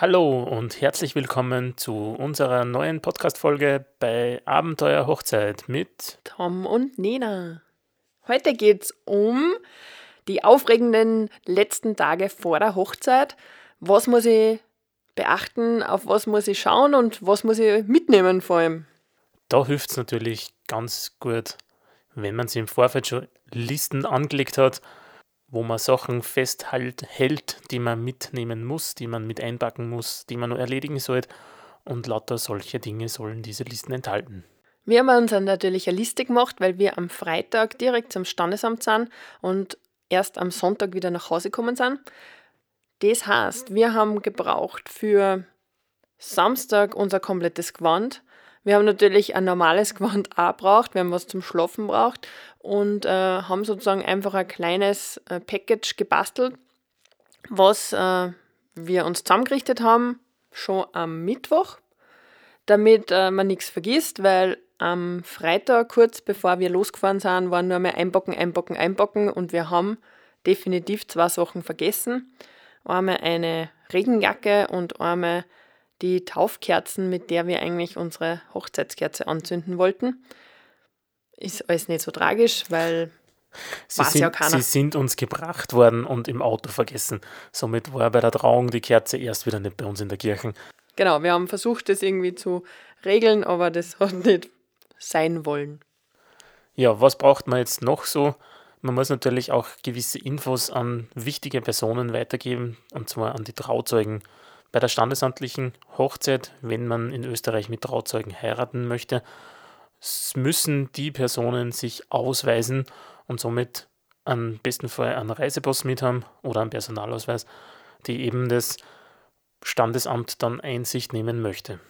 Hallo und herzlich willkommen zu unserer neuen Podcast-Folge bei Abenteuer Hochzeit mit Tom und Nena. Heute geht es um die aufregenden letzten Tage vor der Hochzeit. Was muss ich beachten, auf was muss ich schauen und was muss ich mitnehmen vor allem? Da hilft es natürlich ganz gut, wenn man sich im Vorfeld schon Listen angelegt hat, wo man Sachen festhält, hält, die man mitnehmen muss, die man mit einpacken muss, die man nur erledigen sollte. Und lauter solche Dinge sollen diese Listen enthalten. Wir haben uns natürlich eine Liste gemacht, weil wir am Freitag direkt zum Standesamt sind und erst am Sonntag wieder nach Hause gekommen sind. Das heißt, wir haben gebraucht für Samstag unser komplettes Gewand. Wir haben natürlich ein normales Gewand auch braucht, wir haben was zum Schlafen braucht und äh, haben sozusagen einfach ein kleines äh, Package gebastelt, was äh, wir uns zusammengerichtet haben, schon am Mittwoch, damit äh, man nichts vergisst, weil am Freitag, kurz bevor wir losgefahren sind, waren nur mehr einpacken, einpacken, einpacken und wir haben definitiv zwei Sachen vergessen. Einmal eine Regenjacke und einmal die Taufkerzen, mit der wir eigentlich unsere Hochzeitskerze anzünden wollten. Ist alles nicht so tragisch, weil Sie sind, ja sie sind, uns gebracht worden und im Auto vergessen. Somit war bei der Trauung die Kerze erst wieder nicht bei uns in der Kirche. Genau, wir haben versucht, das irgendwie zu regeln, aber das hat nicht sein wollen. Ja, was braucht man jetzt noch so? Man muss natürlich auch gewisse Infos an wichtige Personen weitergeben, und zwar an die Trauzeugen. Bei der standesamtlichen Hochzeit, wenn man in Österreich mit Trauzeugen heiraten möchte, müssen die Personen sich ausweisen und somit am besten Fall einen Reisepass mit haben oder einen Personalausweis, die eben das Standesamt dann Einsicht nehmen möchte.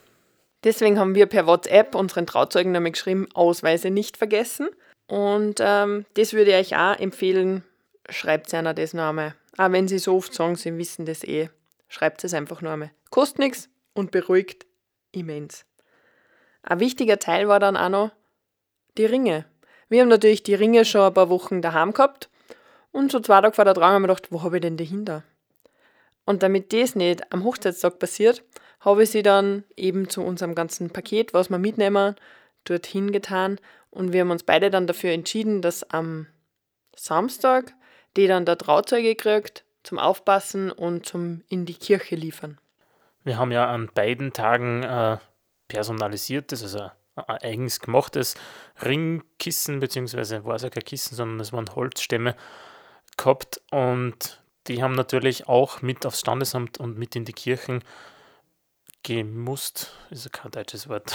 Deswegen haben wir per WhatsApp unseren Trauzeugen damit geschrieben, Ausweise nicht vergessen. Und ähm, das würde ich euch auch empfehlen, schreibt einer das einmal. Auch wenn sie so oft sagen, sie wissen das eh, schreibt es einfach noch einmal. Kostet nichts und beruhigt immens. Ein wichtiger Teil war dann auch noch die Ringe. Wir haben natürlich die Ringe schon ein paar Wochen daheim gehabt und so zwei Tage vor der Trauung haben wir gedacht, wo habe ich denn die hinter? Und damit das nicht am Hochzeitstag passiert, habe ich sie dann eben zu unserem ganzen Paket, was wir mitnehmen, dorthin getan. Und wir haben uns beide dann dafür entschieden, dass am Samstag die dann der Trauzeuge kriegt zum Aufpassen und zum in die Kirche liefern. Wir haben ja an beiden Tagen äh, personalisiertes, also ein eigens gemachtes Ringkissen, beziehungsweise war es ja kein Kissen, sondern es waren Holzstämme gehabt und die haben natürlich auch mit aufs Standesamt und mit in die Kirchen gemusst, ist ja kein deutsches Wort.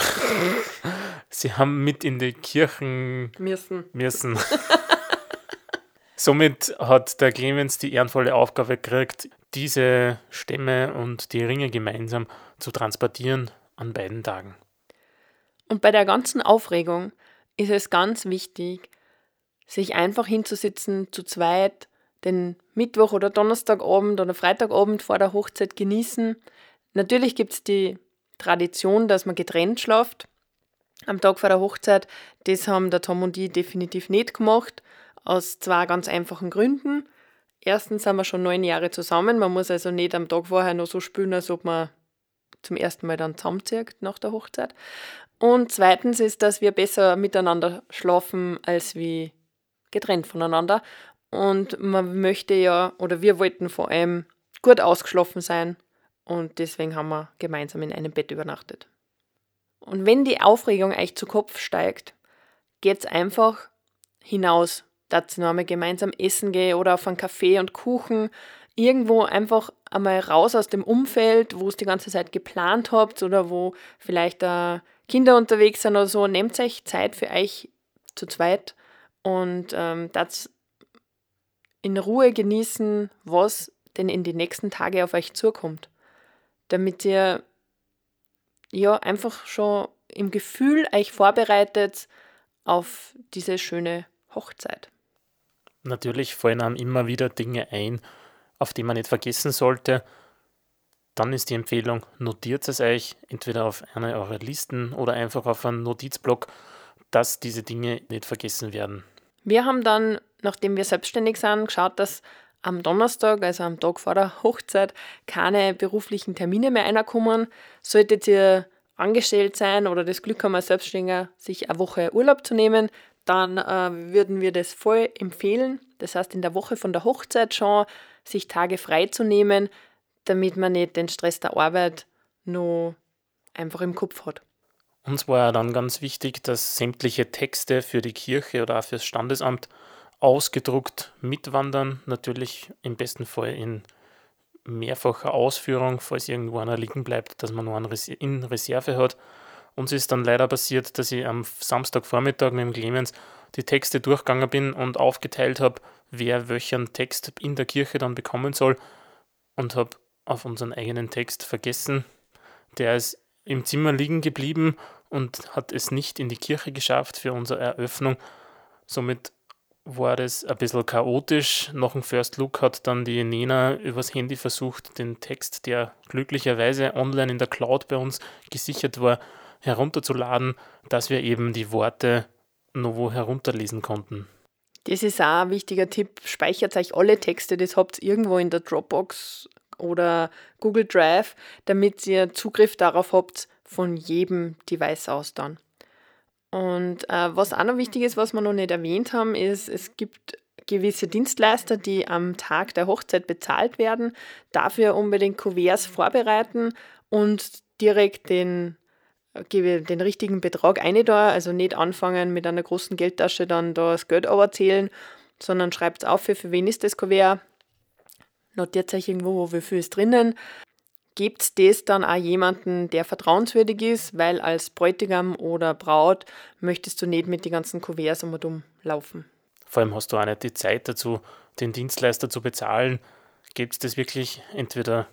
Sie haben mit in die Kirchen müssen. müssen. Somit hat der Clemens die ehrenvolle Aufgabe gekriegt, diese Stämme und die Ringe gemeinsam zu transportieren an beiden Tagen. Und bei der ganzen Aufregung ist es ganz wichtig, sich einfach hinzusitzen, zu zweit, den Mittwoch oder Donnerstagabend oder Freitagabend vor der Hochzeit genießen. Natürlich gibt es die Tradition, dass man getrennt schlaft am Tag vor der Hochzeit. Das haben der Tom und ich definitiv nicht gemacht, aus zwei ganz einfachen Gründen. Erstens sind wir schon neun Jahre zusammen. Man muss also nicht am Tag vorher noch so spülen, als ob man zum ersten Mal dann zusammenzieht nach der Hochzeit. Und zweitens ist, dass wir besser miteinander schlafen als wie getrennt voneinander. Und man möchte ja, oder wir wollten vor allem gut ausgeschlafen sein. Und deswegen haben wir gemeinsam in einem Bett übernachtet. Und wenn die Aufregung euch zu Kopf steigt, geht's einfach hinaus. Dass noch einmal gemeinsam essen gehe oder auf einen Kaffee und Kuchen. Irgendwo einfach einmal raus aus dem Umfeld, wo es die ganze Zeit geplant habt oder wo vielleicht da Kinder unterwegs sind oder so. Nehmt euch Zeit für euch zu zweit und ähm, das in Ruhe genießen, was denn in die nächsten Tage auf euch zukommt. Damit ihr ja einfach schon im Gefühl euch vorbereitet auf diese schöne Hochzeit. Natürlich fallen einem immer wieder Dinge ein, auf die man nicht vergessen sollte. Dann ist die Empfehlung, notiert es euch entweder auf eine eurer Listen oder einfach auf einen Notizblock, dass diese Dinge nicht vergessen werden. Wir haben dann, nachdem wir selbstständig sind, geschaut, dass am Donnerstag, also am Tag vor der Hochzeit, keine beruflichen Termine mehr reinkommen. Solltet ihr angestellt sein oder das Glück haben, als Selbstständiger sich eine Woche Urlaub zu nehmen, dann äh, würden wir das voll empfehlen. Das heißt, in der Woche von der Hochzeit schon sich Tage frei zu nehmen, damit man nicht den Stress der Arbeit nur einfach im Kopf hat. Uns war ja dann ganz wichtig, dass sämtliche Texte für die Kirche oder auch fürs Standesamt ausgedruckt mitwandern. Natürlich im besten Fall in mehrfacher Ausführung, falls irgendwo einer liegen bleibt, dass man noch einen in Reserve hat. Uns ist dann leider passiert, dass ich am Samstagvormittag mit dem Clemens die Texte durchgegangen bin und aufgeteilt habe, wer welchen Text in der Kirche dann bekommen soll und habe auf unseren eigenen Text vergessen. Der ist im Zimmer liegen geblieben und hat es nicht in die Kirche geschafft für unsere Eröffnung. Somit war das ein bisschen chaotisch. Nach dem First Look hat dann die Nena übers Handy versucht, den Text, der glücklicherweise online in der Cloud bei uns gesichert war, herunterzuladen, dass wir eben die Worte noch wo herunterlesen konnten. Das ist auch ein wichtiger Tipp. Speichert euch alle Texte, das habt ihr irgendwo in der Dropbox oder Google Drive, damit ihr Zugriff darauf habt von jedem Device aus dann. Und äh, was auch noch wichtig ist, was wir noch nicht erwähnt haben, ist, es gibt gewisse Dienstleister, die am Tag der Hochzeit bezahlt werden, dafür unbedingt Kuverts vorbereiten und direkt den, äh, den richtigen Betrag eine da, also nicht anfangen mit einer großen Geldtasche dann da das Geld zählen, sondern schreibt auf, für, für wen ist das Kuvert, notiert euch irgendwo, wie viel ist drinnen gebt das dann auch jemanden, der vertrauenswürdig ist, weil als Bräutigam oder Braut möchtest du nicht mit den ganzen Kuverts und um laufen. Vor allem hast du auch nicht die Zeit dazu, den Dienstleister zu bezahlen. Gebt das wirklich entweder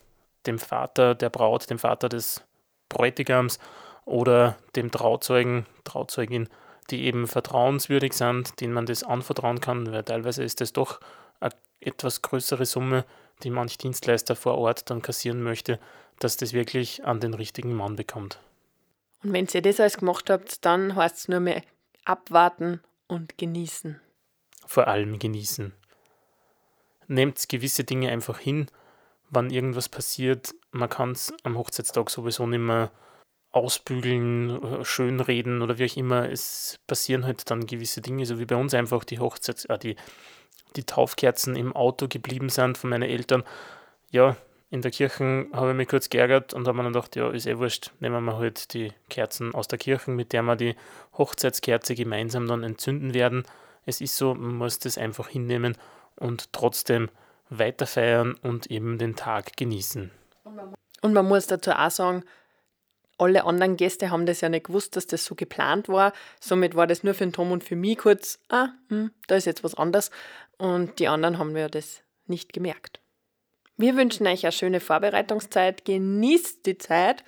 dem Vater der Braut, dem Vater des Bräutigams oder dem Trauzeugen, Trauzeugin, die eben vertrauenswürdig sind, denen man das anvertrauen kann, weil teilweise ist das doch eine etwas größere Summe, die manch Dienstleister vor Ort dann kassieren möchte, dass das wirklich an den richtigen Mann bekommt. Und wenn ihr das alles gemacht habt, dann heißt es nur mehr abwarten und genießen. Vor allem genießen. Nehmt gewisse Dinge einfach hin, wann irgendwas passiert. Man kann es am Hochzeitstag sowieso nicht mehr ausbügeln, schönreden oder wie auch immer. Es passieren halt dann gewisse Dinge, so wie bei uns einfach die Hochzeits-, äh, die die Taufkerzen im Auto geblieben sind von meinen Eltern. Ja, in der Kirche habe ich mich kurz geärgert und habe mir dann gedacht, ja, ist eh wurscht, nehmen wir halt die Kerzen aus der Kirche, mit der wir die Hochzeitskerze gemeinsam dann entzünden werden. Es ist so, man muss das einfach hinnehmen und trotzdem weiter feiern und eben den Tag genießen. Und man muss dazu auch sagen, alle anderen Gäste haben das ja nicht gewusst, dass das so geplant war. Somit war das nur für den Tom und für mich kurz, ah, hm, da ist jetzt was anderes. Und die anderen haben mir das nicht gemerkt. Wir wünschen euch eine schöne Vorbereitungszeit. Genießt die Zeit.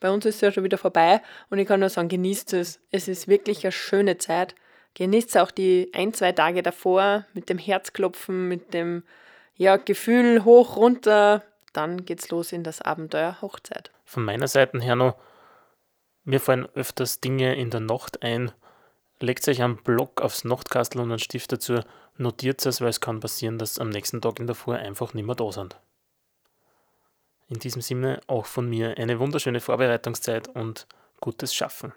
Bei uns ist es ja schon wieder vorbei und ich kann nur sagen, genießt es. Es ist wirklich eine schöne Zeit. Genießt auch die ein, zwei Tage davor mit dem Herzklopfen, mit dem ja, Gefühl hoch, runter. Dann geht's los in das Abenteuer Hochzeit. Von meiner Seite her noch, mir fallen öfters Dinge in der Nacht ein. Legt euch einen Block aufs Nachtkastel und einen Stift dazu notiert es, weil es kann passieren, dass am nächsten Tag in der Früh einfach nicht mehr da sind. In diesem Sinne auch von mir eine wunderschöne Vorbereitungszeit und gutes Schaffen.